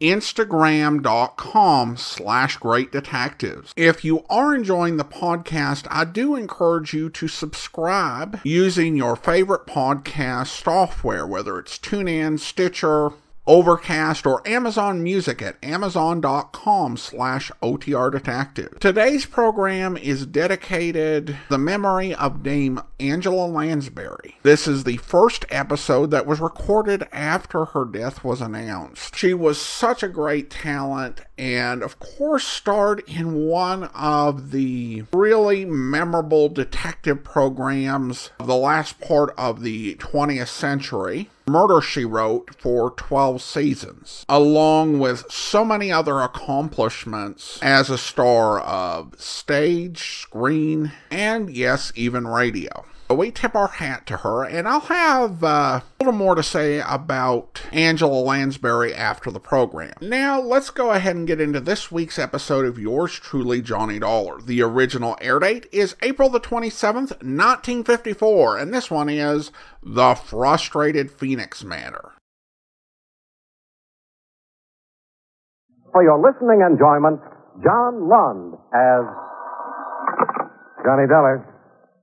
instagram.com slash great detectives. If you are enjoying the podcast, I do encourage you to subscribe using your favorite podcast software, whether it's TuneIn, Stitcher, Overcast, or Amazon Music at amazon.com slash OTR Detective. Today's program is dedicated to the memory of Dame Angela Lansbury. This is the first episode that was recorded after her death was announced. She was such a great talent and, of course, starred in one of the really memorable detective programs of the last part of the 20th century. Murder She Wrote for 12 seasons, along with so many other accomplishments as a star of stage, screen, and yes, even radio. We tip our hat to her, and I'll have uh, a little more to say about Angela Lansbury after the program. Now, let's go ahead and get into this week's episode of yours truly, Johnny Dollar. The original air date is April the 27th, 1954, and this one is The Frustrated Phoenix Matter. For your listening enjoyment, John Lund as Johnny Dollar.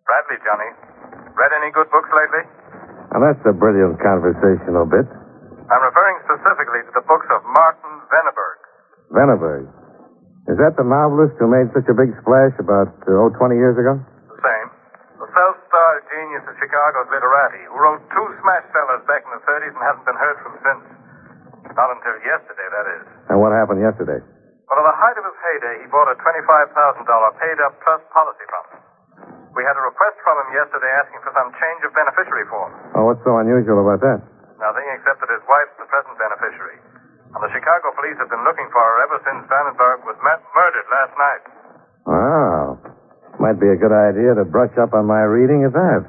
Bradley, Johnny. Read any good books lately? Now, that's a brilliant conversational bit. I'm referring specifically to the books of Martin Venneberg. Venneberg. Is that the novelist who made such a big splash about, uh, oh, 20 years ago? The same. The self-star genius of Chicago's literati, who wrote two smash sellers back in the 30s and hasn't been heard from since. Not until yesterday, that is. And what happened yesterday? Well, at the height of his heyday, he bought a $25,000 paid-up trust policy from him. We had a request from him yesterday asking for some change of beneficiary form. Oh, what's so unusual about that? Nothing except that his wife's the present beneficiary. And the Chicago police have been looking for her ever since Vandenberg was met, murdered last night. Wow. Might be a good idea to brush up on my reading of that.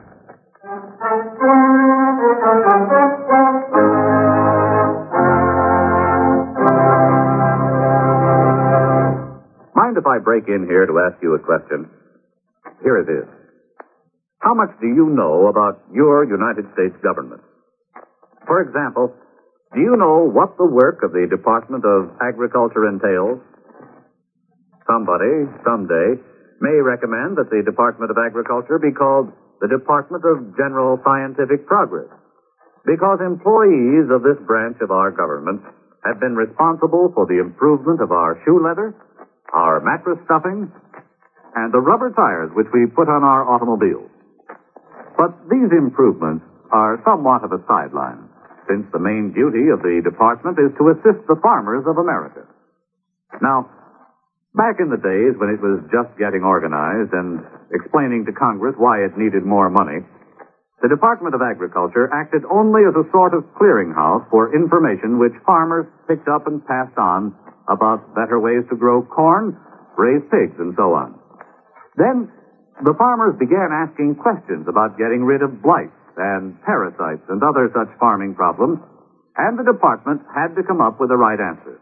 Mind if I break in here to ask you a question? Here it is. How much do you know about your United States government? For example, do you know what the work of the Department of Agriculture entails? Somebody, someday, may recommend that the Department of Agriculture be called the Department of General Scientific Progress, because employees of this branch of our government have been responsible for the improvement of our shoe leather, our mattress stuffing, and the rubber tires which we put on our automobiles. But these improvements are somewhat of a sideline, since the main duty of the department is to assist the farmers of America. Now, back in the days when it was just getting organized and explaining to Congress why it needed more money, the Department of Agriculture acted only as a sort of clearinghouse for information which farmers picked up and passed on about better ways to grow corn, raise pigs, and so on. Then the farmers began asking questions about getting rid of blights and parasites and other such farming problems, and the department had to come up with the right answers.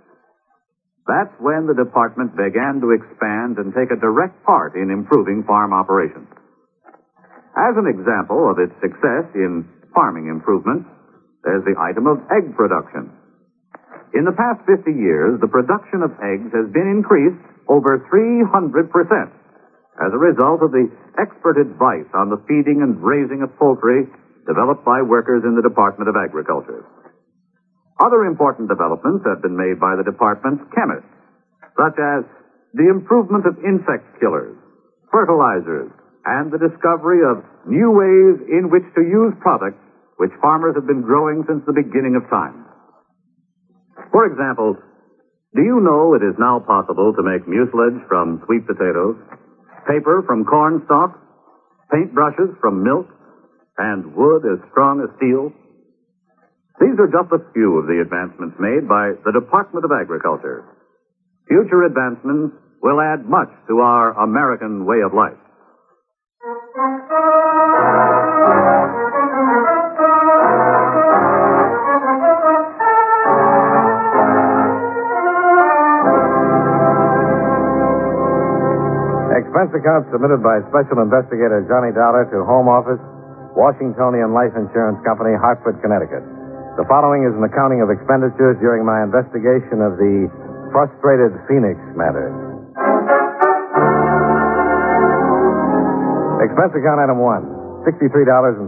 That's when the department began to expand and take a direct part in improving farm operations. As an example of its success in farming improvements, there's the item of egg production. In the past 50 years, the production of eggs has been increased over 300% as a result of the expert advice on the feeding and raising of poultry developed by workers in the Department of Agriculture. Other important developments have been made by the department's chemists, such as the improvement of insect killers, fertilizers, and the discovery of new ways in which to use products which farmers have been growing since the beginning of time. For example, do you know it is now possible to make mucilage from sweet potatoes, paper from corn stalks, paintbrushes from milk, and wood as strong as steel? These are just a few of the advancements made by the Department of Agriculture. Future advancements will add much to our American way of life. Account submitted by Special Investigator Johnny Dollar to Home Office, Washingtonian Life Insurance Company, Hartford, Connecticut. The following is an accounting of expenditures during my investigation of the frustrated Phoenix matter. Expense account item one, $63.30.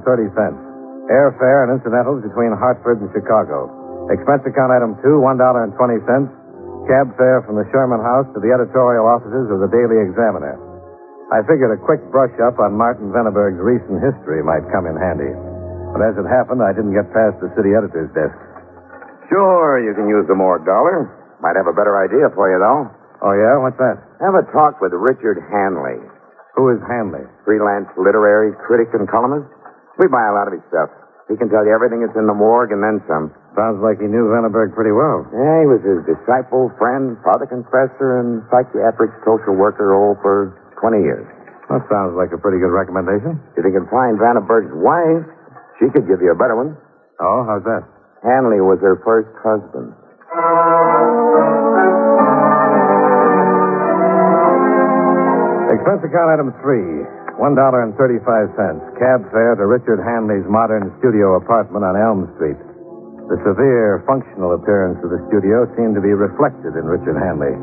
Airfare and incidentals between Hartford and Chicago. Expense account item two, $1.20. Cab fare from the Sherman House to the editorial offices of the Daily Examiner. I figured a quick brush up on Martin Venneberg's recent history might come in handy. But as it happened, I didn't get past the city editor's desk. Sure, you can use the more dollar. Might have a better idea for you, though. Oh, yeah? What's that? Have a talk with Richard Hanley, Who is Hanley? freelance literary critic and columnist. We buy a lot of his stuff. He can tell you everything that's in the morgue and then some. Sounds like he knew Venneberg pretty well. Yeah, he was his disciple, friend, father confessor, and psychiatric social worker all for 20 years. That sounds like a pretty good recommendation. If you can find Vandenberg's wife, she could give you a better one. Oh, how's that? Hanley was her first husband. Expense account item three, one dollar and thirty-five cents. Cab fare to Richard Hanley's modern studio apartment on Elm Street. The severe functional appearance of the studio seemed to be reflected in Richard Hanley.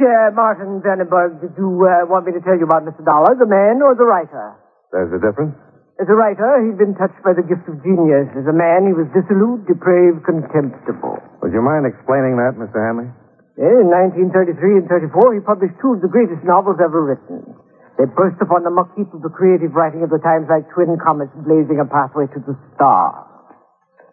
Uh, Martin Vandenberg did you uh, want me to tell you about, Mr. Dollar, the man or the writer? There's a difference? As a writer, he'd been touched by the gift of genius. As a man, he was dissolute, depraved, contemptible. Would you mind explaining that, Mr. Hanley? In 1933 and 34, he published two of the greatest novels ever written. They burst upon the muck heap of the creative writing of the times like twin comets blazing a pathway to the stars.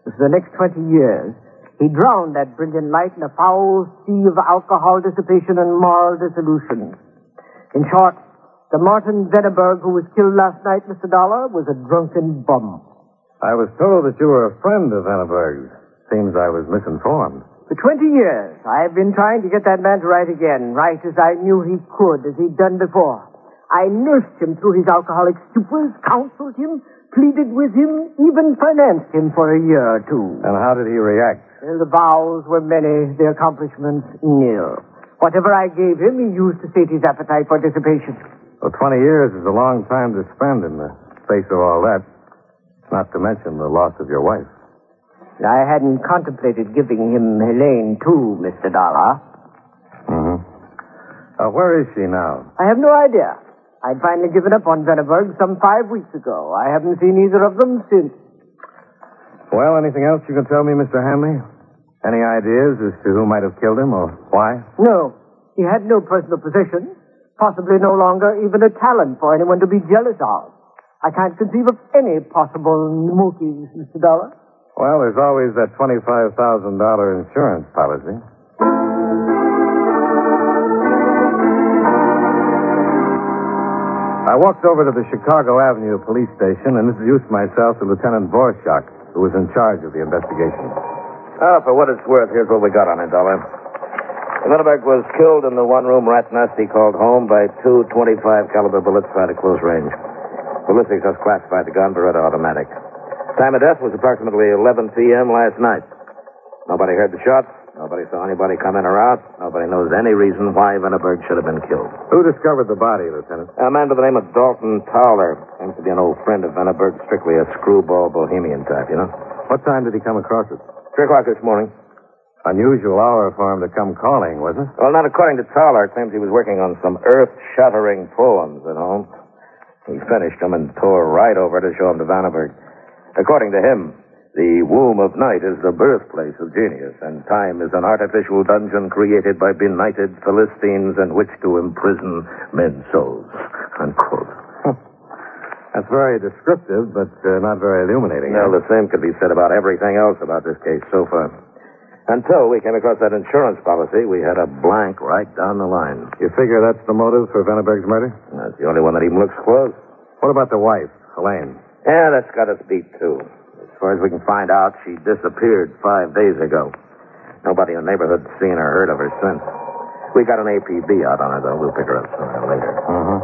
For the next 20 years, he drowned that brilliant light in a foul sea of alcohol dissipation and moral dissolution. In short, the Martin Venneberg who was killed last night, Mr. Dollar, was a drunken bum. I was told that you were a friend of Vanneberg's. Seems I was misinformed. For 20 years, I have been trying to get that man to write again, write as I knew he could, as he'd done before. I nursed him through his alcoholic stupors, counseled him, pleaded with him, even financed him for a year or two. And how did he react? Well, the vows were many, the accomplishments nil. Whatever I gave him, he used to sate his appetite for dissipation. Well, 20 years is a long time to spend in the face of all that. Not to mention the loss of your wife. I hadn't contemplated giving him Helene, too, Mr. Dollar. Mm-hmm. Uh, where is she now? I have no idea. I'd finally given up on Venneberg some five weeks ago. I haven't seen either of them since. Well, anything else you can tell me, Mr. Hanley? Any ideas as to who might have killed him or why? No. He had no personal possession. Possibly no longer even a talent for anyone to be jealous of. I can't conceive of any possible motives, Mr. Dollar. Well, there's always that $25,000 insurance policy. I walked over to the Chicago Avenue police station and introduced myself to Lieutenant Vorschak, who was in charge of the investigation. Oh, for what it's worth, here's what we got on it, Dollar. Vandenberg was killed in the one-room rat nest he called home by two 25 caliber bullets fired at close range. Ballistics has classified the gun for automatic. Time of death was approximately 11 p.m. last night. Nobody heard the shots. Nobody saw anybody come in or out. Nobody knows any reason why Vandenberg should have been killed. Who discovered the body, Lieutenant? A man by the name of Dalton Towler. Seems to be an old friend of Vandenberg, strictly a screwball bohemian type, you know? What time did he come across it? Three o'clock this morning. Unusual hour for him to come calling, wasn't it? Well, not according to Towler. It seems he was working on some earth-shattering poems at home. He finished them and tore right over to show them to Vandenberg. According to him, the womb of night is the birthplace of genius, and time is an artificial dungeon created by benighted Philistines in which to imprison men's souls. Unquote. That's very descriptive, but uh, not very illuminating. Well, the same could be said about everything else about this case so far. Until we came across that insurance policy, we had a blank right down the line. You figure that's the motive for Vandenberg's murder? That's the only one that even looks close. What about the wife, Helene? Yeah, that's got us beat, too. As far as we can find out, she disappeared five days ago. Nobody in the neighborhood's seen or heard of her since. We got an APB out on her, though. We'll pick her up sooner or later. Uh-huh.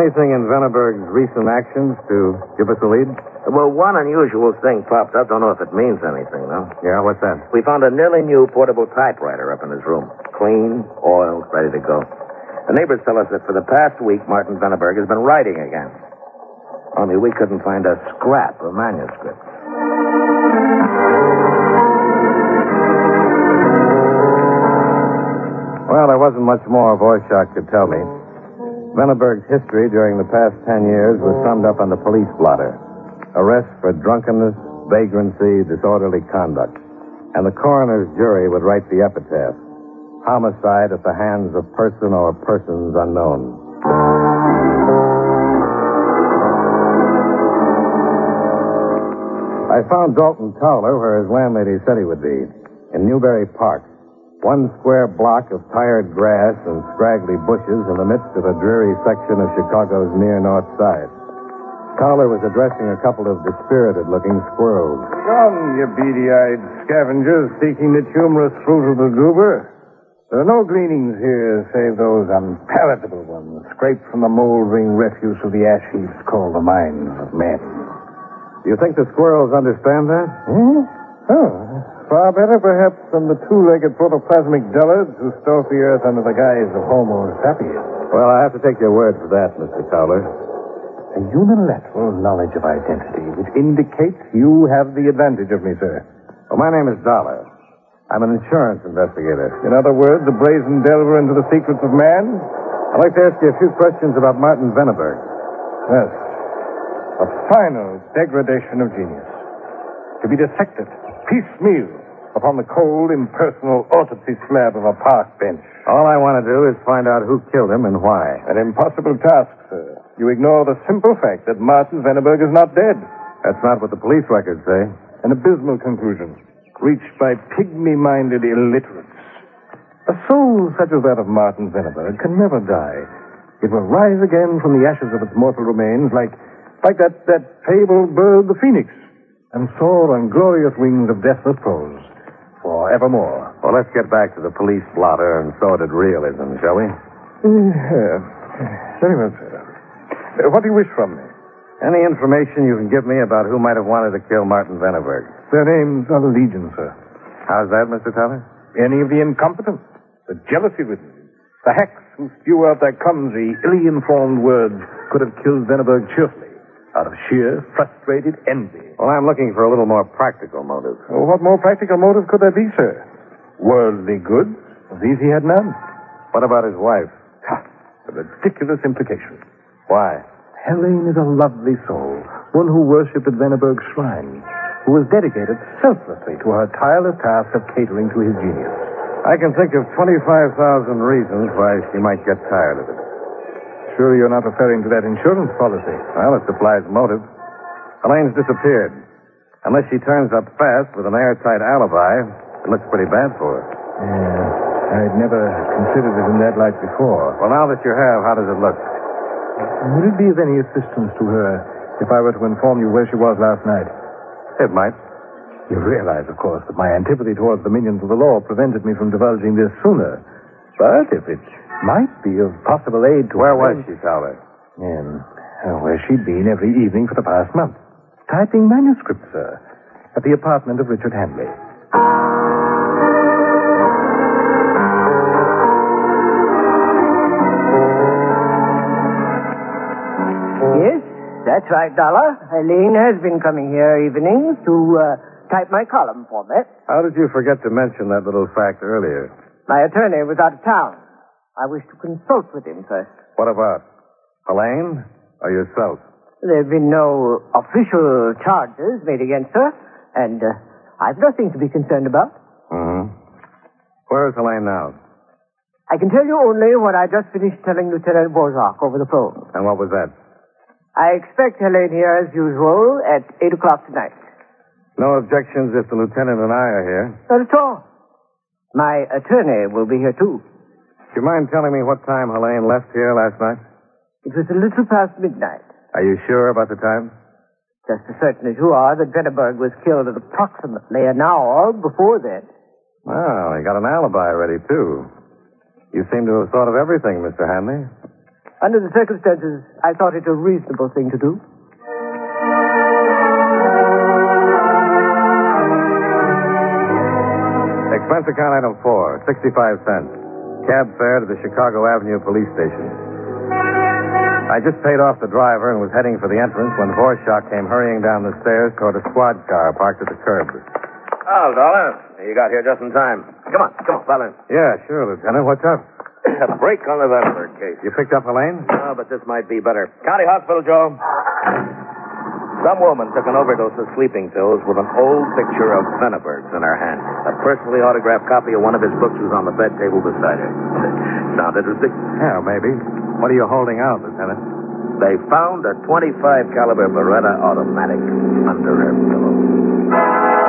Anything in Vandenberg's recent actions to give us a lead? Well, one unusual thing popped up. Don't know if it means anything, though. Yeah, what's that? We found a nearly new portable typewriter up in his room. Clean, oiled, ready to go. The neighbors tell us that for the past week, Martin Venneberg has been writing again. Only we couldn't find a scrap of manuscript. Well, there wasn't much more Vorschach could tell me. Venneberg's history during the past ten years was summed up on the police blotter. Arrests for drunkenness, vagrancy, disorderly conduct. And the coroner's jury would write the epitaph. Homicide at the hands of person or persons unknown. I found Dalton Towler where his landlady said he would be, in Newbury Park. One square block of tired grass and scraggly bushes in the midst of a dreary section of Chicago's near north side. Towler was addressing a couple of dispirited looking squirrels. Come, you beady eyed scavengers seeking the tumorous fruit of the goober. There are no gleanings here save those unpalatable ones scraped from the moldering refuse of the ash heaps called the minds of men. Do you think the squirrels understand that? Hmm? Oh, far better perhaps than the two-legged protoplasmic dullards who stalk the earth under the guise of Homo sapiens. Well, I have to take your word for that, Mr. Towler. A unilateral knowledge of identity, which indicates you have the advantage of me, sir. Well, my name is Dollar. I'm an insurance investigator. In other words, a brazen delver into the secrets of man? I'd like to ask you a few questions about Martin Venneberg. Yes. A final degradation of genius. To be dissected, piecemeal, upon the cold, impersonal autopsy slab of a park bench. All I want to do is find out who killed him and why. An impossible task, sir. You ignore the simple fact that Martin Venneberg is not dead. That's not what the police records say. An abysmal conclusion, reached by pygmy-minded illiterates. A soul such as that of Martin Venneberg can never die. It will rise again from the ashes of its mortal remains like, like that, that fabled bird, the phoenix, and soar on glorious wings of deathless prose forevermore. Well, let's get back to the police blotter and sordid realism, shall we? Yeah. Very well, sir. What do you wish from me? Any information you can give me about who might have wanted to kill Martin Venneberg? Their names are legion, sir. How's that, Mr. Towler? Any of the incompetent, the jealousy-ridden, the hacks who spew out their clumsy, ill-informed words could have killed Venneberg cheerfully out of sheer, frustrated envy. Well, I'm looking for a little more practical motive. Well, what more practical motive could there be, sir? Worldly goods. These he had none. What about his wife? Ha! A ridiculous implication. Why? Helene is a lovely soul, one who worshipped at shrine, who was dedicated selflessly to her tireless task of catering to his genius. I can think of 25,000 reasons why she might get tired of it. Sure you're not referring to that insurance policy? Well, it supplies motive. Elaine's disappeared. Unless she turns up fast with an airtight alibi, it looks pretty bad for her. Yeah, I'd never considered it in that light before. Well, now that you have, how does it look? Would it be of any assistance to her if I were to inform you where she was last night? It might. You realize, of course, that my antipathy towards the minions of the law prevented me from divulging this sooner. But if it might be of possible aid to Where was she, Towler? In, uh, where she'd been every evening for the past month. Typing manuscripts, sir. At the apartment of Richard Hanley. Yes, that's right, Dollar. Helene has been coming here evenings to uh, type my column for me. How did you forget to mention that little fact earlier? My attorney was out of town. I wish to consult with him first. What about Helene or yourself? There have been no official charges made against her, and uh, I've nothing to be concerned about. Mm-hmm. Where is Helene now? I can tell you only what I just finished telling Lieutenant Borzak over the phone. And what was that? I expect Helene here as usual at 8 o'clock tonight. No objections if the lieutenant and I are here. Not at all. My attorney will be here too. Do you mind telling me what time Helene left here last night? It was a little past midnight. Are you sure about the time? Just as certain as you are that Venneberg was killed at approximately an hour before then. Well, he got an alibi ready, too. You seem to have thought of everything, Mr. Hanley. Under the circumstances, I thought it a reasonable thing to do. Expense account item four, 65 cents. Cab fare to the Chicago Avenue police station. I just paid off the driver and was heading for the entrance when Vorschach came hurrying down the stairs toward a squad car parked at the curb. Oh, Dollar. You got here just in time. Come on, come on, fella. Yeah, sure, Lieutenant. What's up? A break on the Vandenberg case. You picked up Elaine? No, but this might be better. County Hospital, Joe. Some woman took an overdose of sleeping pills with an old picture of Veneberg's in her hand. A personally autographed copy of one of his books was on the bed table beside her. Sound interesting? Yeah, maybe. What are you holding out, Lieutenant? They found a 25 caliber Beretta automatic under her pillow.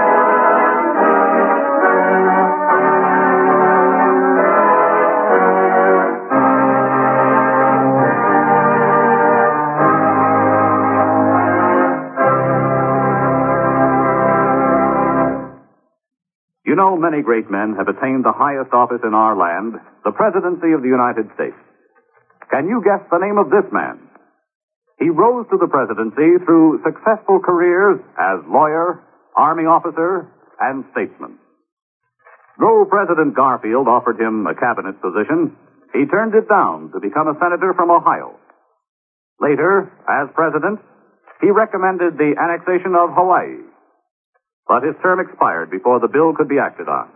Know, many great men have attained the highest office in our land, the presidency of the United States. Can you guess the name of this man? He rose to the presidency through successful careers as lawyer, army officer, and statesman. Though President Garfield offered him a cabinet position, he turned it down to become a senator from Ohio. Later, as president, he recommended the annexation of Hawaii but his term expired before the bill could be acted on.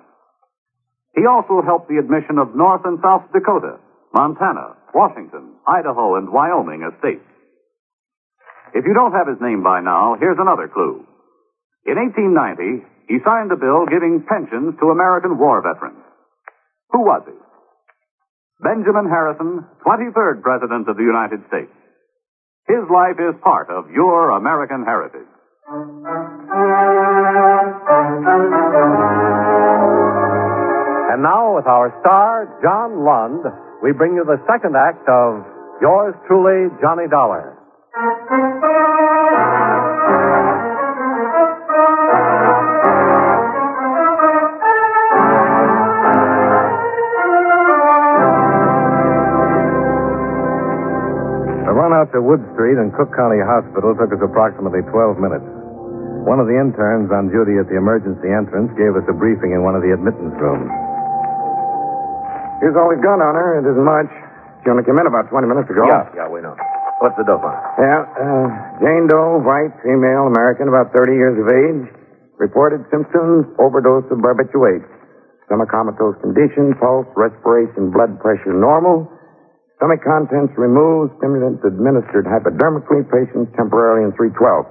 He also helped the admission of North and South Dakota, Montana, Washington, Idaho, and Wyoming as states. If you don't have his name by now, here's another clue. In 1890, he signed a bill giving pensions to American war veterans. Who was he? Benjamin Harrison, 23rd President of the United States. His life is part of your American heritage. And now, with our star, John Lund, we bring you the second act of Yours Truly, Johnny Dollar. The out to Wood Street and Cook County Hospital took us approximately 12 minutes. One of the interns on duty at the emergency entrance gave us a briefing in one of the admittance rooms. Here's all we've got on her. It isn't much. She only came in about 20 minutes ago. Yeah, yeah, we know. What's the dope on it? Yeah, uh, Jane Doe, white, female, American, about 30 years of age. Reported symptoms, overdose of barbiturates. Stomach comatose condition, pulse, respiration, blood pressure normal. Stomach contents removed, stimulant administered hypodermically, patient temporarily in 312.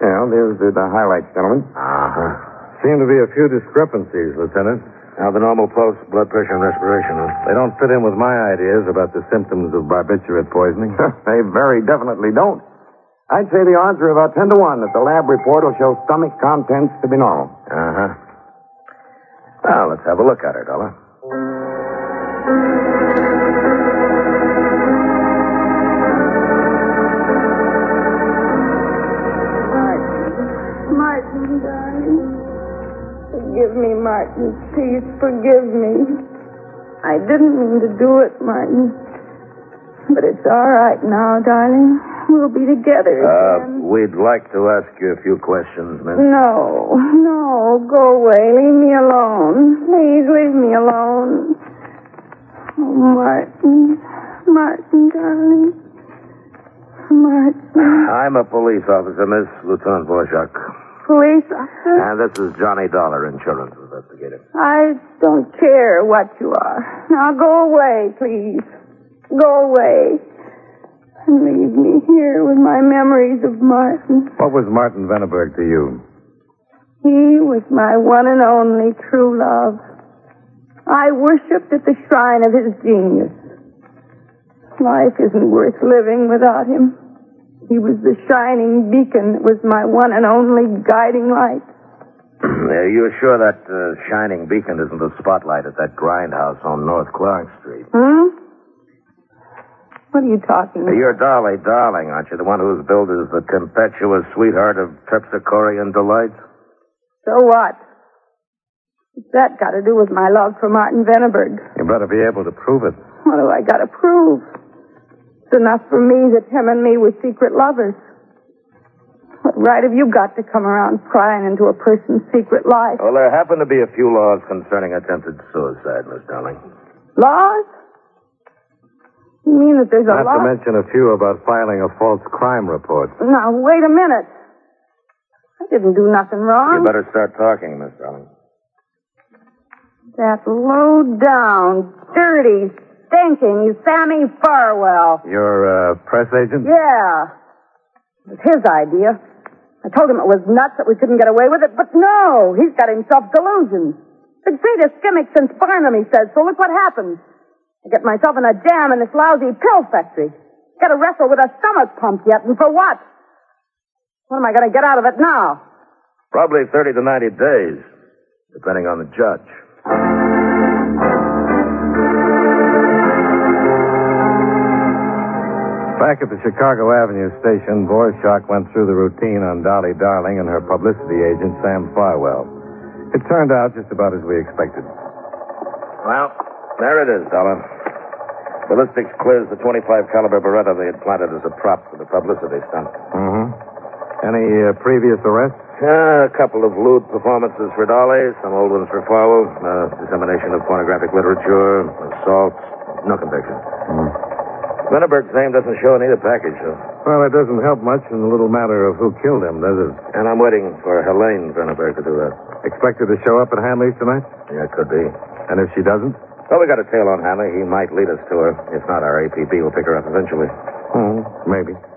Yeah, there's the, the highlights, gentlemen. Uh-huh. Seem to be a few discrepancies, Lieutenant. Now, the normal pulse, blood pressure, and respiration, they don't fit in with my ideas about the symptoms of barbiturate poisoning. they very definitely don't. I'd say the odds are about 10 to 1 that the lab report will show stomach contents to be normal. Uh-huh. Well, let's have a look at her, Dollar. Forgive me, Martin. Please forgive me. I didn't mean to do it, Martin. But it's all right now, darling. We'll be together Uh, again. we'd like to ask you a few questions, miss. No, no, go away. Leave me alone. Please leave me alone. Oh, Martin. Martin, darling. Martin. I'm a police officer, Miss Lieutenant Vorschach. Police officer? And this is Johnny Dollar, insurance investigator. I don't care what you are. Now go away, please. Go away. And leave me here with my memories of Martin. What was Martin Veneberg to you? He was my one and only true love. I worshipped at the shrine of his genius. Life isn't worth living without him. He was the shining beacon that was my one and only guiding light. Are you sure that uh, shining beacon isn't the spotlight at that grindhouse on North Clark Street? Hmm? What are you talking about? You're Dolly Darling, aren't you? The one who's billed as the tempestuous sweetheart of Terpsichorean delights? So what? What's that got to do with my love for Martin Veneberg? You better be able to prove it. What do I got to prove? Enough for me that him and me were secret lovers. What right have you got to come around prying into a person's secret life? Well, there happen to be a few laws concerning attempted suicide, Miss Darling. Laws? You mean that there's a Not law? to mention a few about filing a false crime report. Now, wait a minute. I didn't do nothing wrong. You better start talking, Miss Darling. That low down, dirty, stinking Sammy Farwell. Your uh, press agent? Yeah. It was his idea. I told him it was nuts that we couldn't get away with it, but no, he's got himself delusions. The greatest gimmick since Barnum, he says, so look what happens. I get myself in a jam in this lousy pill factory. Got to wrestle with a stomach pump yet, and for what? What am I going to get out of it now? Probably 30 to 90 days, depending on the judge. Back at the Chicago Avenue station, Vorschach went through the routine on Dolly Darling and her publicity agent, Sam Farwell. It turned out just about as we expected. Well, there it is, Dollar. Ballistics clears the 25 caliber Beretta they had planted as a prop for the publicity stunt. Mm-hmm. Any uh, previous arrests? Uh, a couple of lewd performances for Dolly, some old ones for Farwell, uh, dissemination of pornographic literature, assault, no conviction. Veneberg's name doesn't show in either package, though. Well, it doesn't help much in the little matter of who killed him, does it? And I'm waiting for Helene Veneberg to do that. Expected to show up at Hanley's tonight? Yeah, it could be. And if she doesn't? Well, we got a tail on Hanley. He might lead us to her. If not, our APB will pick her up eventually. Hmm, maybe.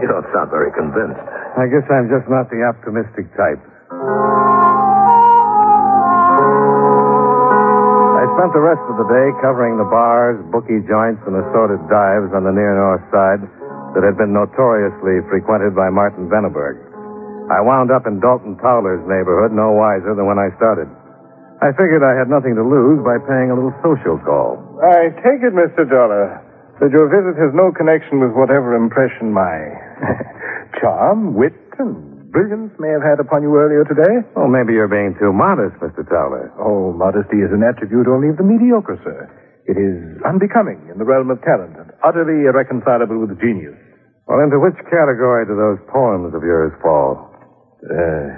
You don't sound very convinced. I guess I'm just not the optimistic type. Spent the rest of the day covering the bars, bookie joints, and assorted dives on the near north side that had been notoriously frequented by Martin Veneberg. I wound up in Dalton Towler's neighborhood no wiser than when I started. I figured I had nothing to lose by paying a little social call. I take it, Mr. Dollar, that your visit has no connection with whatever impression my charm, wit, and brilliance may have had upon you earlier today. Oh, maybe you're being too modest, Mr. Towler. Oh, modesty is an attribute only of the mediocre, sir. It is unbecoming in the realm of talent and utterly irreconcilable with genius. Well, into which category do those poems of yours fall? Uh,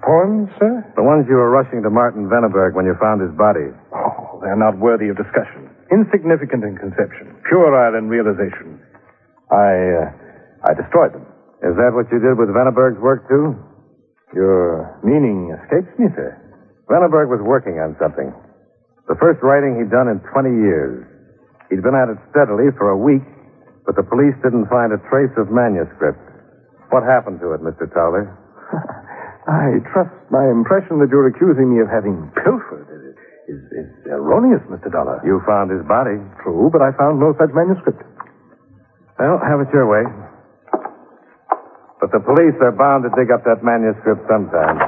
poems, sir? The ones you were rushing to Martin Veneberg when you found his body. Oh, they're not worthy of discussion. Insignificant in conception, puerile in realization. I, uh, I destroyed them. Is that what you did with Veneberg's work, too? Your meaning escapes me, sir. Veneberg was working on something. The first writing he'd done in 20 years. He'd been at it steadily for a week, but the police didn't find a trace of manuscript. What happened to it, Mr. Towler? I trust my impression that you're accusing me of having pilfered is, is, is erroneous, Mr. Dollar. You found his body. True, but I found no such manuscript. Well, have it your way. But the police are bound to dig up that manuscript sometime.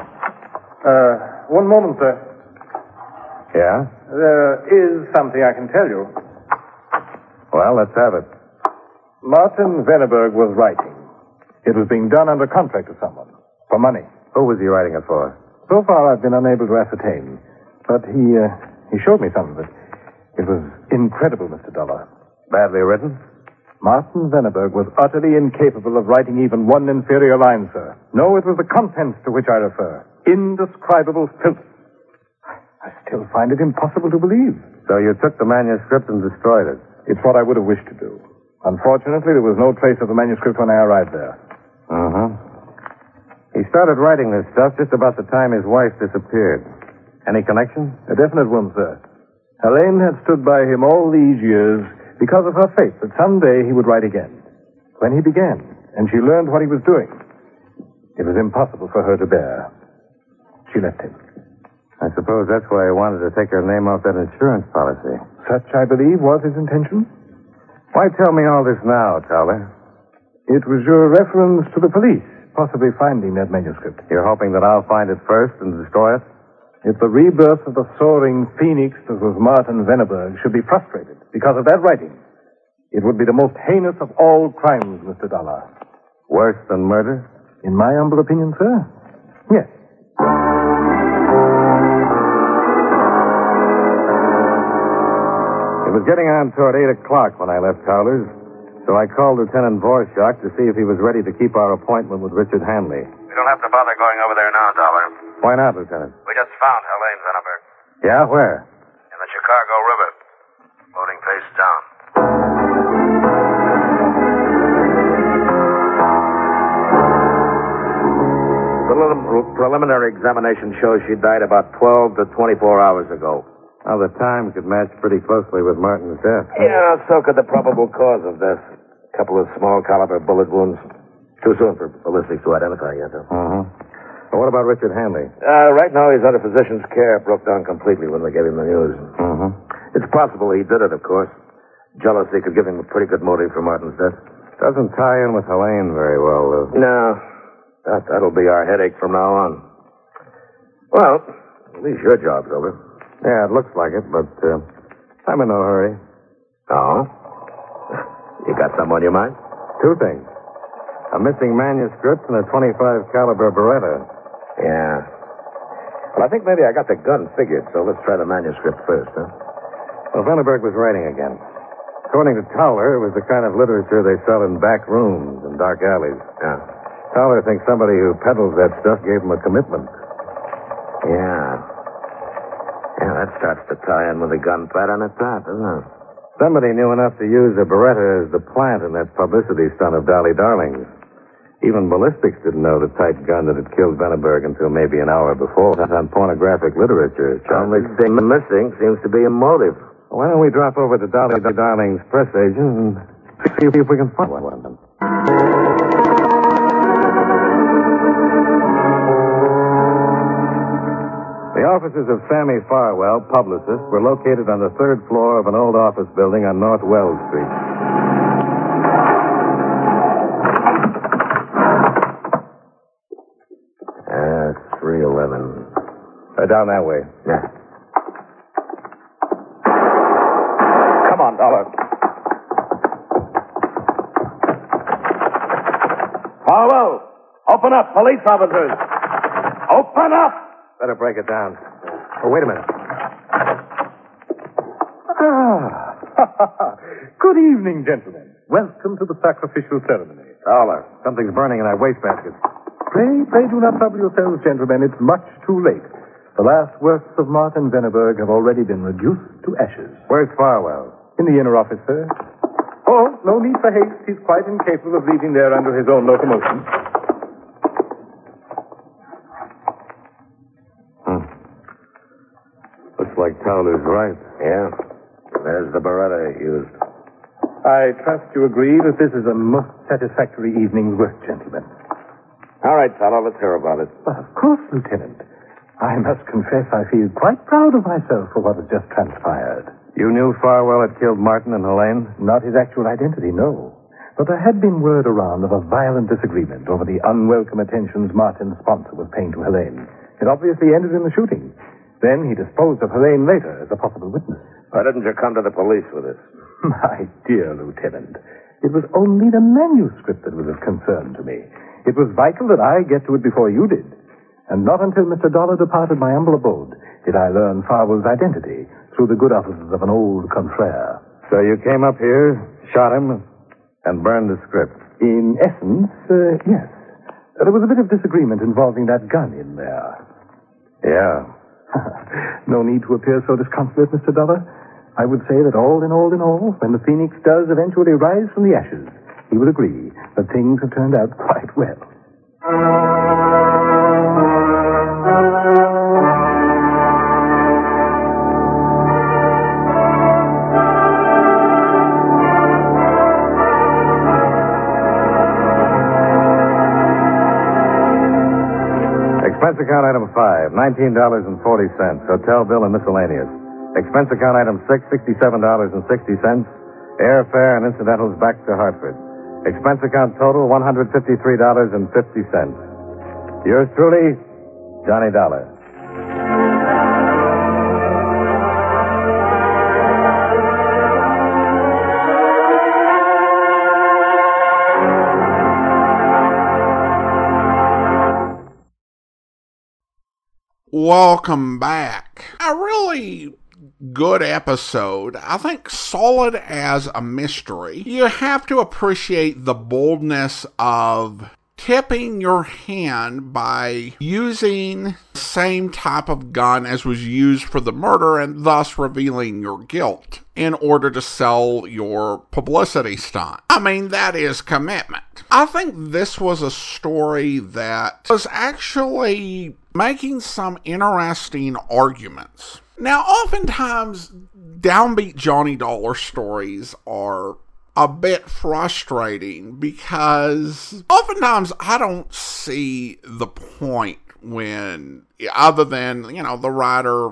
Uh, one moment, sir. Yeah? There is something I can tell you. Well, let's have it. Martin Veneberg was writing. It was being done under contract to someone. For money. Who was he writing it for? So far, I've been unable to ascertain. But he, uh, he showed me some of it. It was incredible, Mr. Dollar. Badly written? Martin Veneberg was utterly incapable of writing even one inferior line, sir. No, it was the contents to which I refer. Indescribable filth. I still find it impossible to believe. So you took the manuscript and destroyed it? It's what I would have wished to do. Unfortunately, there was no trace of the manuscript when I arrived there. Uh-huh. He started writing this stuff just about the time his wife disappeared. Any connection? A definite one, sir. Helene had stood by him all these years because of her faith that someday he would write again. When he began, and she learned what he was doing, it was impossible for her to bear. She left him. I suppose that's why he wanted to take her name off that insurance policy. Such, I believe, was his intention. Why tell me all this now, Towler? It was your reference to the police, possibly finding that manuscript. You're hoping that I'll find it first and destroy it? If the rebirth of the soaring phoenix that was Martin Veneberg should be frustrated because of that writing, it would be the most heinous of all crimes, Mr. Dollar. Worse than murder? In my humble opinion, sir, yes. It was getting on toward 8 o'clock when I left Towler's, so I called Lieutenant Vorschach to see if he was ready to keep our appointment with Richard Hanley. We don't have to bother going over there now, Dollar. Why not, Lieutenant? We just found Helene Veneberg Yeah, where? in the Chicago River. Floating face down. Prelim- preliminary examination shows she died about 12 to 24 hours ago. Now, the time could match pretty closely with Martin's death. Yeah, so could the probable cause of death. A couple of small caliber bullet wounds. Too soon for ballistics to identify yet, though. Uh-huh. Well, what about Richard Hanley? Uh, right now he's under physician's care. Broke down completely when they gave him the news. Uh-huh. It's possible he did it, of course. Jealousy could give him a pretty good motive for Martin's death. Doesn't tie in with Helene very well, though. No, that, that'll be our headache from now on. Well, at least your job's over. Yeah, it looks like it, but uh, I'm in no hurry. Oh? You got some on your mind? Two things. A missing manuscript and a 25 caliber Beretta. Yeah. Well, I think maybe I got the gun figured, so let's try the manuscript first, huh? Well, Vandenberg was writing again. According to Towler, it was the kind of literature they sell in back rooms and dark alleys. Yeah. Towler thinks somebody who peddles that stuff gave him a commitment. Yeah. Yeah, that starts to tie in with the gun pattern at that, doesn't it? Somebody knew enough to use a Beretta as the plant in that publicity stunt of Dolly Darling's. Even ballistics didn't know the type gun that had killed Vandenberg until maybe an hour before. That's on pornographic literature. The only thing missing seems to be a motive. Why don't we drop over to Dolly Darling's press agent and see if we can find one? Of them? The offices of Sammy Farwell, publicist, were located on the third floor of an old office building on North Wells Street. Down that way. Yeah. Come on, Dollar. Farwell, open up, police officers. Open up! Better break it down. Oh, wait a minute. Ah. Good evening, gentlemen. Welcome to the sacrificial ceremony. Dollar. Something's burning in that wastebasket. Pray, pray do not trouble yourselves, gentlemen. It's much too late. The last works of Martin Veneberg have already been reduced to ashes. Where's Farwell? In the inner office, sir. Oh, no need for haste. He's quite incapable of leaving there under his own locomotion. Hmm. Looks like Towler's right. Yeah. There's the Beretta he used. I trust you agree that this is a most satisfactory evening's work, gentlemen. All right, Dollar, let's hear about it. But of course, Lieutenant. I must confess I feel quite proud of myself for what has just transpired. You knew Farwell had killed Martin and Helene? Not his actual identity, no. But there had been word around of a violent disagreement over the unwelcome attentions Martin's sponsor was paying to Helene. It obviously ended in the shooting. Then he disposed of Helene later as a possible witness. Why didn't you come to the police with this? My dear Lieutenant, it was only the manuscript that was of concern to me. It was vital that I get to it before you did. And not until Mr. Dollar departed my humble abode did I learn Farwell's identity through the good offices of an old confrere. So you came up here, shot him, and burned the script? In essence, uh, yes. There was a bit of disagreement involving that gun in there. Yeah. no need to appear so disconsolate, Mr. Dollar. I would say that all in all in all, when the phoenix does eventually rise from the ashes, he will agree that things have turned out quite well. Expense account item five, nineteen dollars and forty cents. Hotel bill and miscellaneous. Expense account item six, sixty-seven dollars and sixty cents. Airfare and incidentals back to Hartford. Expense account total one hundred fifty-three dollars and fifty cents. Yours truly, Johnny Dollar. Welcome back. A really good episode. I think solid as a mystery. You have to appreciate the boldness of tipping your hand by using the same type of gun as was used for the murder and thus revealing your guilt in order to sell your publicity stunt. I mean, that is commitment. I think this was a story that was actually making some interesting arguments. Now, oftentimes, downbeat Johnny Dollar stories are a bit frustrating because oftentimes I don't see the point when, other than, you know, the writer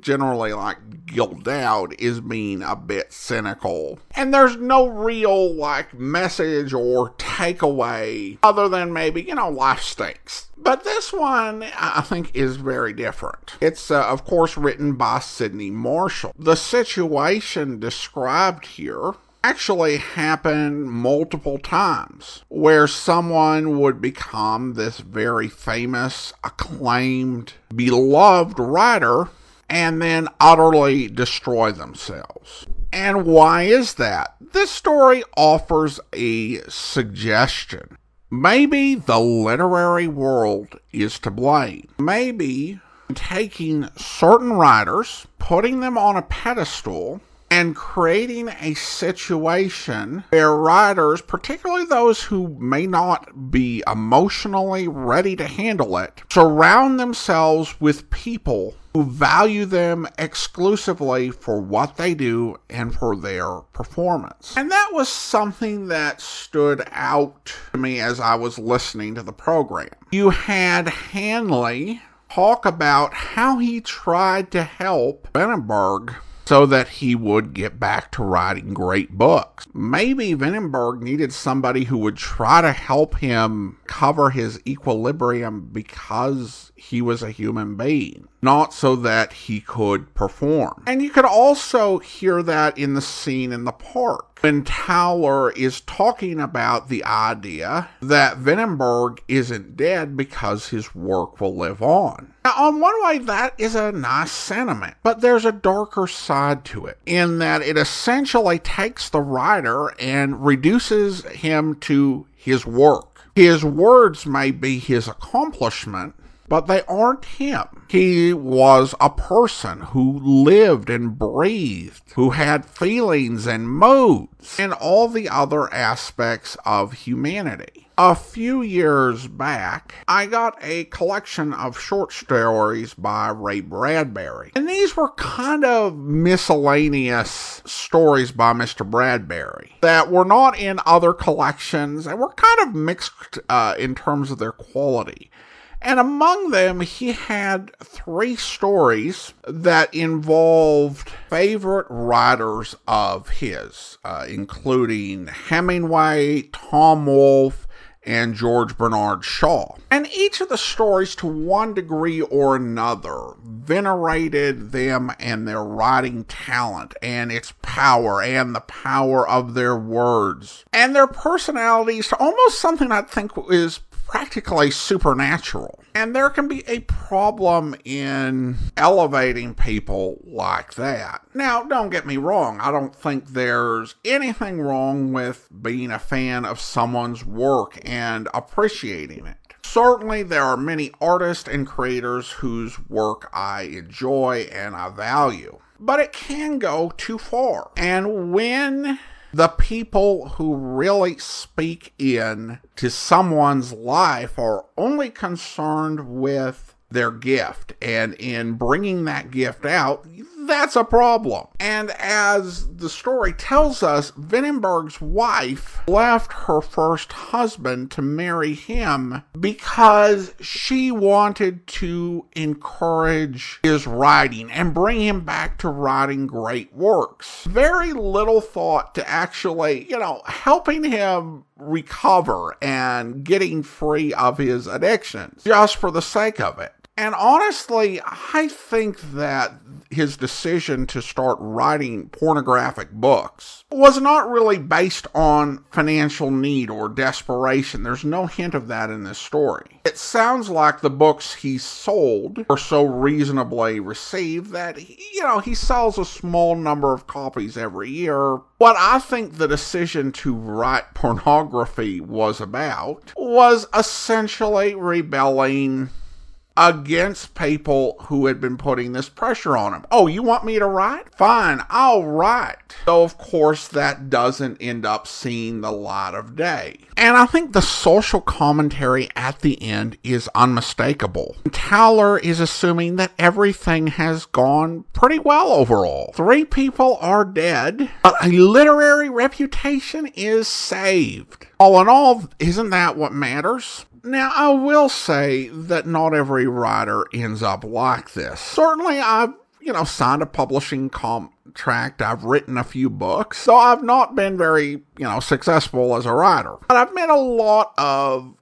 generally like Gil Doud is being a bit cynical. And there's no real like message or takeaway other than maybe, you know, life stinks. But this one, I think, is very different. It's, uh, of course, written by Sidney Marshall. The situation described here actually happened multiple times where someone would become this very famous, acclaimed, beloved writer and then utterly destroy themselves. And why is that? This story offers a suggestion. Maybe the literary world is to blame. Maybe taking certain writers, putting them on a pedestal, and creating a situation where riders, particularly those who may not be emotionally ready to handle it, surround themselves with people who value them exclusively for what they do and for their performance. And that was something that stood out to me as I was listening to the program. You had Hanley talk about how he tried to help Vinenberg so that he would get back to writing great books. Maybe Vinenberg needed somebody who would try to help him cover his equilibrium because he was a human being, not so that he could perform. And you could also hear that in the scene in the park when Towler is talking about the idea that Vinenberg isn't dead because his work will live on. Now, on one way, that is a nice sentiment, but there's a darker side to it in that it essentially takes the writer and reduces him to his work. His words may be his accomplishment, but they aren't him. He was a person who lived and breathed, who had feelings and moods, and all the other aspects of humanity. A few years back, I got a collection of short stories by Ray Bradbury. And these were kind of miscellaneous stories by Mr. Bradbury that were not in other collections and were kind of mixed uh, in terms of their quality. And among them, he had three stories that involved favorite writers of his, uh, including Hemingway, Tom Wolfe, and George Bernard Shaw. And each of the stories, to one degree or another, venerated them and their writing talent and its power and the power of their words and their personalities to almost something I think is practically supernatural. And there can be a problem in elevating people like that. Now, don't get me wrong, I don't think there's anything wrong with being a fan of someone's work and appreciating it. Certainly, there are many artists and creators whose work I enjoy and I value, but it can go too far. And when the people who really speak in to someone's life are only concerned with their gift. And in bringing that gift out that's a problem. And as the story tells us, Vinenberg's wife left her first husband to marry him because she wanted to encourage his writing and bring him back to writing great works. Very little thought to actually, you know, helping him recover and getting free of his addictions just for the sake of it. And honestly, I think that his decision to start writing pornographic books was not really based on financial need or desperation. There's no hint of that in this story. It sounds like the books he sold were so reasonably received that, you know, he sells a small number of copies every year. What I think the decision to write pornography was about was essentially rebelling against people who had been putting this pressure on him. Oh, you want me to write? Fine, I'll write. So, of course, that doesn't end up seeing the light of day. And I think the social commentary at the end is unmistakable. Towler is assuming that everything has gone pretty well overall. Three people are dead, but a literary reputation is saved. All in all, isn't that what matters? Now, I will say that not every writer ends up like this. Certainly, I've, you know, signed a publishing contract. I've written a few books, so I've not been very, you know, successful as a writer. But I've met a lot of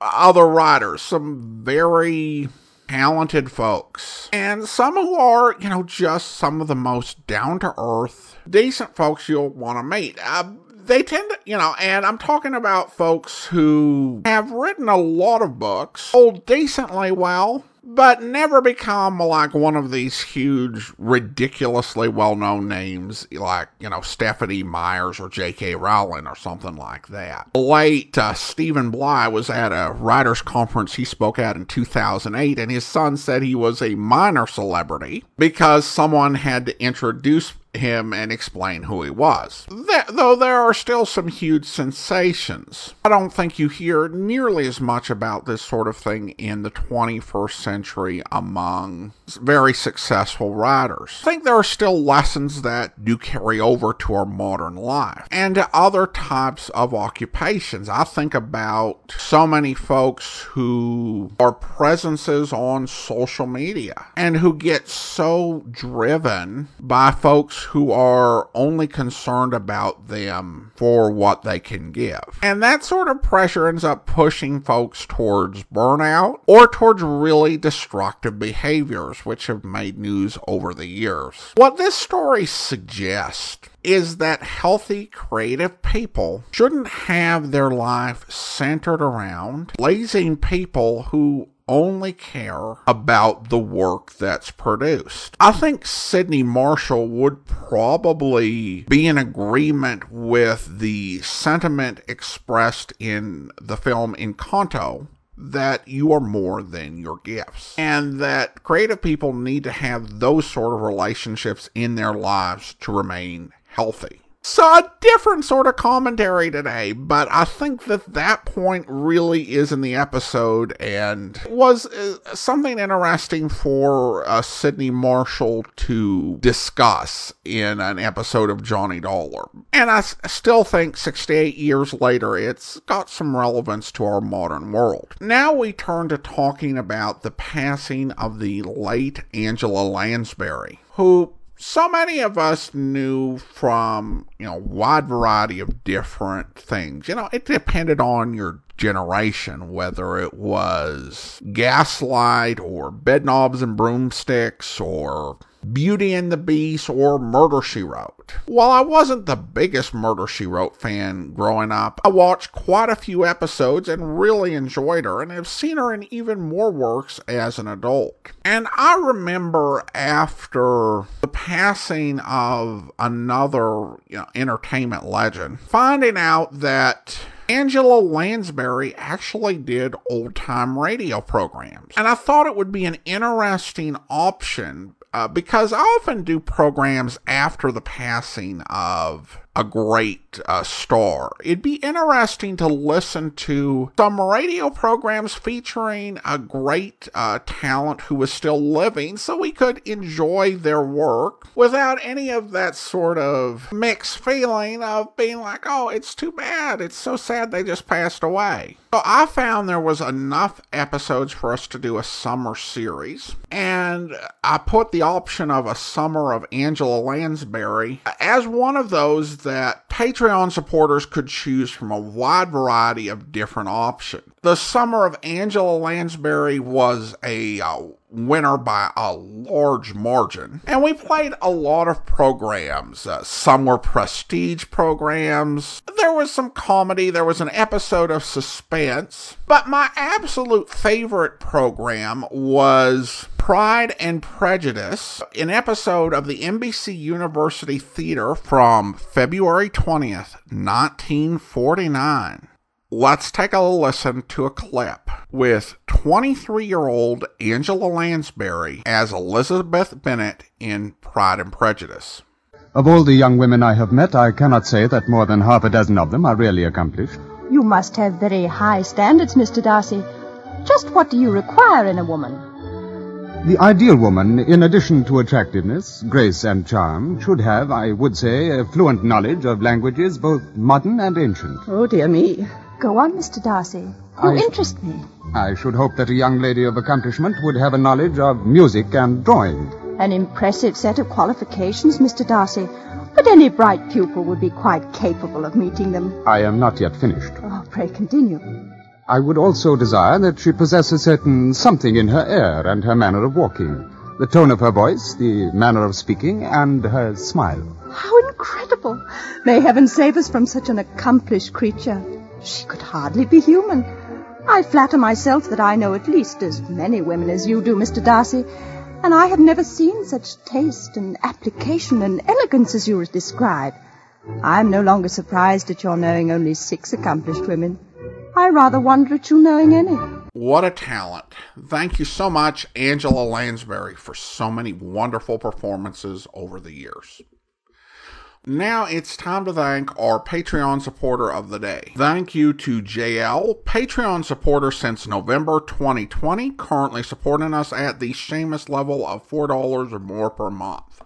other writers, some very talented folks, and some who are, you know, just some of the most down to earth, decent folks you'll want to meet. Uh, they tend to, you know, and I'm talking about folks who have written a lot of books, sold decently well, but never become like one of these huge, ridiculously well known names like, you know, Stephanie Meyers or J.K. Rowling or something like that. Late uh, Stephen Bly was at a writers' conference he spoke at in 2008, and his son said he was a minor celebrity because someone had to introduce him and explain who he was. though there are still some huge sensations, I don't think you hear nearly as much about this sort of thing in the 21st century among very successful writers. I think there are still lessons that do carry over to our modern life and to other types of occupations. I think about so many folks who are presences on social media and who get so driven by folks who are only concerned about them for what they can give. And that sort of pressure ends up pushing folks towards burnout or towards really destructive behaviors, which have made news over the years. What this story suggests is that healthy, creative people shouldn't have their life centered around pleasing people who only care about the work that's produced. I think Sidney Marshall would probably be in agreement with the sentiment expressed in the film Encanto that you are more than your gifts. And that creative people need to have those sort of relationships in their lives to remain healthy. So, a different sort of commentary today, but I think that that point really is in the episode and was uh, something interesting for uh, Sidney Marshall to discuss in an episode of Johnny Dollar. And I s- still think 68 years later, it's got some relevance to our modern world. Now we turn to talking about the passing of the late Angela Lansbury, who so many of us knew from, you know, wide variety of different things. You know, it depended on your generation, whether it was Gaslight or Bedknobs and Broomsticks or Beauty and the Beast or Murder She Wrote. While I wasn't the biggest Murder She Wrote fan growing up, I watched quite a few episodes and really enjoyed her and have seen her in even more works as an adult. And I remember after the passing of another you know, entertainment legend, finding out that Angela Lansbury actually did old time radio programs. And I thought it would be an interesting option uh, because I often do programs after the passing of a great uh, star. It'd be interesting to listen to some radio programs featuring a great uh, talent who was still living so we could enjoy their work without any of that sort of mixed feeling of being like, oh, it's too bad. It's so sad they just passed away. So I found there was enough episodes for us to do a summer series, and I put the option of a summer of Angela Lansbury as one of those that Patreon supporters could choose from a wide variety of different options. The Summer of Angela Lansbury was a uh, winner by a large margin. And we played a lot of programs. Uh, some were prestige programs. There was some comedy. There was an episode of suspense. But my absolute favorite program was Pride and Prejudice, an episode of the NBC University Theater from February 20th, 1949. Let's take a listen to a clip with 23 year old Angela Lansbury as Elizabeth Bennet in Pride and Prejudice. Of all the young women I have met, I cannot say that more than half a dozen of them are really accomplished. You must have very high standards, Mr. Darcy. Just what do you require in a woman? The ideal woman, in addition to attractiveness, grace, and charm, should have, I would say, a fluent knowledge of languages both modern and ancient. Oh, dear me. Go on, Mr. Darcy. You I- interest me. I should hope that a young lady of accomplishment would have a knowledge of music and drawing. An impressive set of qualifications, Mr. Darcy. But any bright pupil would be quite capable of meeting them. I am not yet finished. Oh, pray continue. I would also desire that she possess a certain something in her air and her manner of walking. The tone of her voice, the manner of speaking, and her smile. How incredible! May heaven save us from such an accomplished creature. She could hardly be human. I flatter myself that I know at least as many women as you do, Mr. Darcy, and I have never seen such taste and application and elegance as you describe. I'm no longer surprised at your knowing only six accomplished women. I rather wonder at you knowing any. What a talent. Thank you so much, Angela Lansbury, for so many wonderful performances over the years. Now it's time to thank our Patreon supporter of the day. Thank you to JL, Patreon supporter since November 2020, currently supporting us at the Seamus level of $4 or more per month.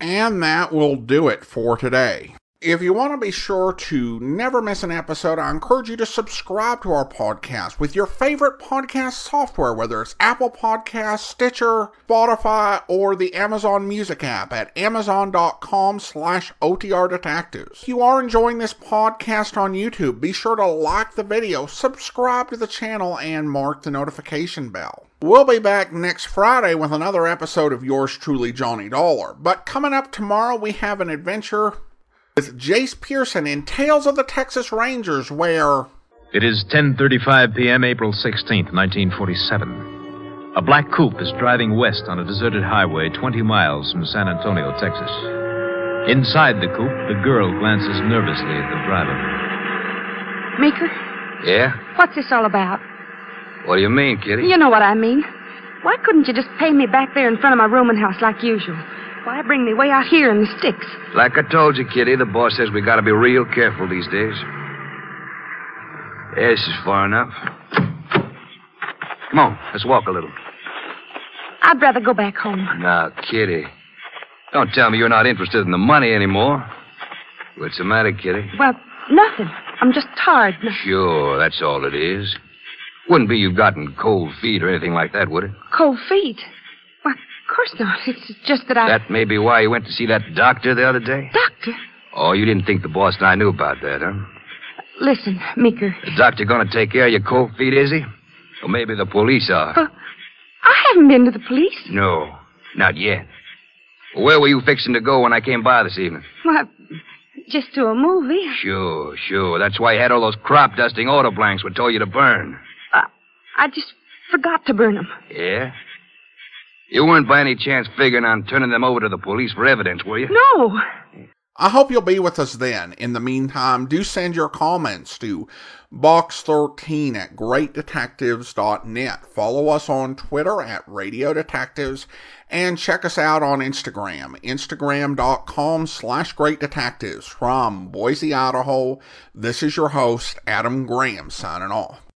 And that will do it for today. If you want to be sure to never miss an episode, I encourage you to subscribe to our podcast with your favorite podcast software, whether it's Apple Podcasts, Stitcher, Spotify, or the Amazon Music app at amazon.com slash OTR Detectives. If you are enjoying this podcast on YouTube, be sure to like the video, subscribe to the channel, and mark the notification bell. We'll be back next Friday with another episode of yours truly, Johnny Dollar. But coming up tomorrow, we have an adventure with Jace Pearson in Tales of the Texas Rangers, where It is 10:35 p.m. April 16th, 1947. A black coupe is driving west on a deserted highway 20 miles from San Antonio, Texas. Inside the coupe, the girl glances nervously at the driver. Meeker, Yeah? what's this all about? What do you mean, Kitty? You know what I mean. Why couldn't you just pay me back there in front of my rooming house like usual? Why bring me way out here in the sticks? Like I told you, Kitty, the boss says we gotta be real careful these days. This is far enough. Come on, let's walk a little. I'd rather go back home. Now, Kitty, don't tell me you're not interested in the money anymore. What's the matter, Kitty? Well, nothing. I'm just tired. Sure, that's all it is. Wouldn't be you've gotten cold feet or anything like that, would it? Cold feet. Course not. It's just that I. That may be why you went to see that doctor the other day? Doctor, Oh, you didn't think the boss and I knew about that, huh? listen, Meeker. The doctor gonna take care of your cold feet, is he? Or maybe the police are. Uh, I haven't been to the police. No, not yet. Where were you fixing to go when I came by this evening? Why, just to a movie. Sure, sure. That's why you had all those crop dusting auto blanks we told you to burn. I just forgot to burn them. Yeah? You weren't by any chance figuring on turning them over to the police for evidence, were you? No. I hope you'll be with us then. In the meantime, do send your comments to box13 at greatdetectives.net. Follow us on Twitter at Radio Detectives and check us out on Instagram, instagram.com slash greatdetectives. From Boise, Idaho, this is your host, Adam Graham, signing off.